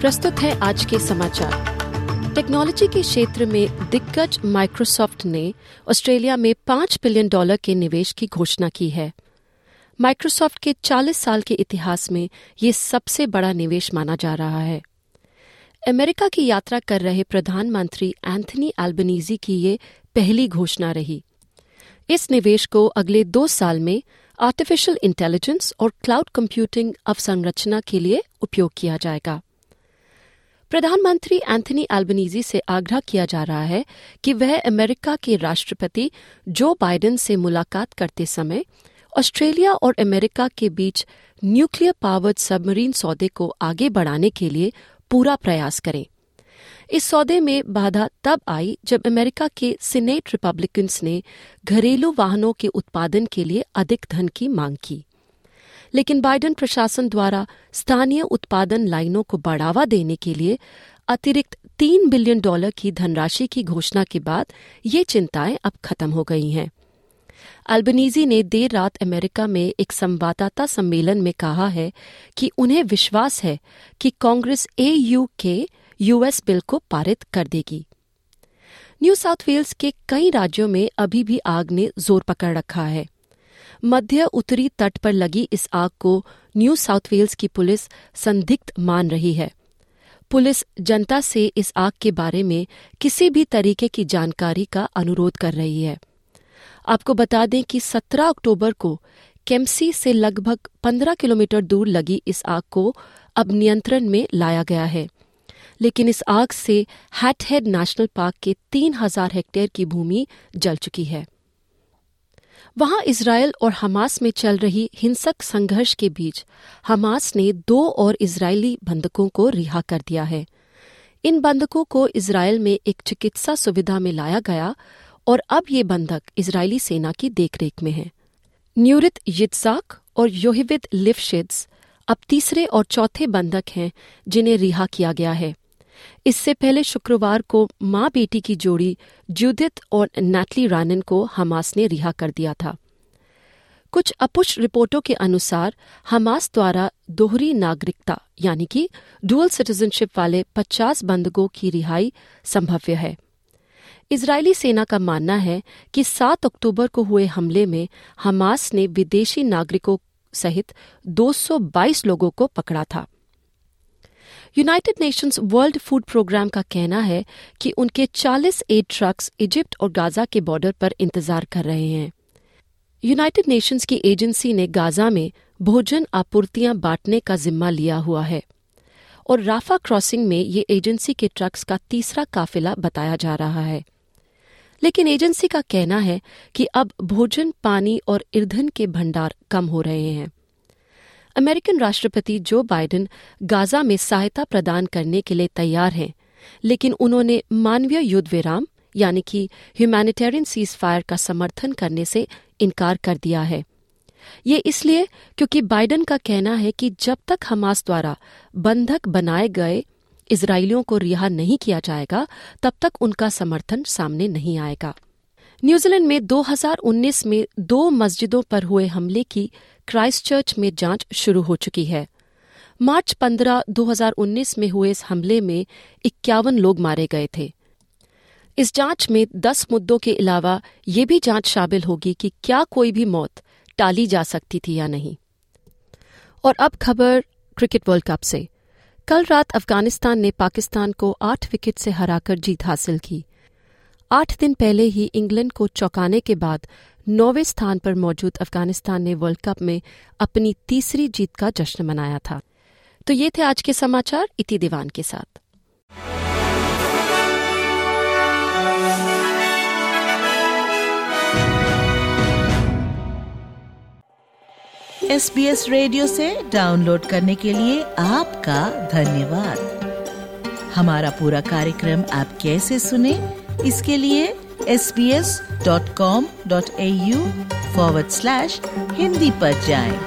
प्रस्तुत है आज के समाचार। टेक्नोलॉजी के क्षेत्र में दिग्गज माइक्रोसॉफ्ट ने ऑस्ट्रेलिया में पाँच बिलियन डॉलर के निवेश की घोषणा की है। माइक्रोसॉफ्ट के 40 साल के इतिहास में ये सबसे बड़ा निवेश माना जा रहा है। अमेरिका की यात्रा कर रहे प्रधानमंत्री एंथनी एल्बनीजी की ये पहली घोषणा रही। इस निवेश को अगले दो साल में आर्टिफिशियल इंटेलिजेंस और क्लाउड कंप्यूटिंग अवसंरचना के लिए उपयोग किया जाएगा। प्रधानमंत्री एंथनी एल्बनीजी से आग्रह किया जा रहा है कि वह अमेरिका के राष्ट्रपति जो बाइडेन से मुलाकात करते समय ऑस्ट्रेलिया और अमेरिका के बीच न्यूक्लियर पावर्ड सबमरीन सौदे को आगे बढ़ाने के लिए पूरा प्रयास करें। इस सौदे में बाधा तब आई जब अमेरिका के सीनेट रिपब्लिकन्स ने घरेलू वाहनों के उत्पादन के लिए अधिक धन की मांग की। लेकिन बाइडन प्रशासन द्वारा स्थानीय उत्पादन लाइनों को बढ़ावा देने के लिए अतिरिक्त तीन बिलियन डॉलर की धनराशि की घोषणा के बाद ये चिंताएँ अब खत्म हो गई हैं। अल्बनीजी ने देर रात अमेरिका में एक संवाददाता सम्मेलन में कहा है कि उन्हें विश्वास है कि Congress A U K US bill को पारित कर देगी। न्यू साउथ वेल्स के कई राज्यों में अभी भी आग ने ज़ोर पकड़ रखा है। मध्य उत्तरी तट पर लगी इस आग को न्यू साउथ वेल्स की पुलिस संदिग्ध मान रही है। पुलिस जनता से इस आग के बारे में किसी भी तरीके की जानकारी का अनुरोध कर रही है। आपको बता दें कि 17 अक्टूबर को केम्सी से लगभग 15 किलोमीटर दूर लगी इस आग को अब नियंत्रण में लाया गया है। लेकिन इस आग से हैटहेड नेशनल पार्क के 3000 हेक्टेयर की भूमि जल चुकी है। वहाँ इसराइल और हमास में चल रही हिंसक संघर्ष के बीच हमास ने दो और इजरायली बंधकों को रिहा कर दिया है। इन बंधकों को इसराइल में एक चिकित्सा सुविधा में लाया गया और अब ये बंधक इजरायली सेना की देखरेख में हैं। न्यूरित यित्साक और योहिविद लिफशिद्स अब तीसरे और चौथे बंधक हैं जिन्हें रिहा किया गया है। इससे पहले शुक्रवार को माँ बेटी की जोड़ी जूदित और नैटली रानन को हमास ने रिहा कर दिया था। कुछ अपुष्ट रिपोर्टों के अनुसार हमास द्वारा दोहरी नागरिकता, यानी कि डुअल सिटीजनशिप वाले 50 बंधकों की रिहाई संभव्य है। इजरायली सेना का मानना है कि 7 अक्टूबर को हुए हमले में हमास ने विदेशी नागरिकों सहित 222 लोगों को पकड़ा था। United Nations World Food Programme का कहना है कि उनके 40 एड ट्रक्स इजिप्ट और गाजा के बॉर्डर पर इंतज़ार कर रहे हैं। यूनाइटेड नेशंस की एजेंसी ने गाजा में भोजन आपूर्तियाँ बांटने का जिम्मा लिया हुआ है और राफा क्रॉसिंग में ये एजेंसी के ट्रक्स का तीसरा काफिला बताया जा रहा है। लेकिन एजेंसी का कहना है कि अब भोजन, पानी और ईंधन के भंडार कम हो रहे हैं। अमेरिकन राष्ट्रपति जो बाइडेन गाजा में सहायता प्रदान करने के लिए तैयार हैं, लेकिन उन्होंने मानवीय युद्ध विराम, यानी कि ह्यूमैनिटेरियन सीज फायर का समर्थन करने से इनकार कर दिया है। ये इसलिए क्योंकि बाइडेन का कहना है कि जब तक हमास द्वारा बंधक बनाए गए इसराइलियों को रिहा नहीं किया जाएगा, तब तक उनका समर्थन सामने नहीं आएगा। न्यूजीलैंड में 2019 में दो मस्जिदों पर हुए हमले की क्राइस्टचर्च में जाँच शुरू हो चुकी है। मार्च 15, 2019 में हुए इस हमले में इक्यावन लोग मारे गए थे। इस जाँच में 10 मुद्दों के अलावा ये भी जाँच शामिल होगी कि क्या कोई भी मौत टाली जा सकती थी या नहीं। और अब खबर क्रिकेट वर्ल्ड कप से। कल रात अफ़गानिस्तान ने पाकिस्तान को आठ विकेट से हराकर जीत हासिल की। आठ दिन पहले ही इंग्लैंड को चौंकाने के बाद नौवे स्थान पर मौजूद अफ़गानिस्तान ने वर्ल्ड कप में अपनी तीसरी जीत का जश्न मनाया था। तो ये थे आज के समाचार, इति दीवान के साथ। एस बी एस रेडियो से डाउनलोड करने के लिए आपका धन्यवाद। हमारा पूरा कार्यक्रम आप कैसे सुने इसके लिए S B S dot com dot A U forward slash Hindi पर जाएँ।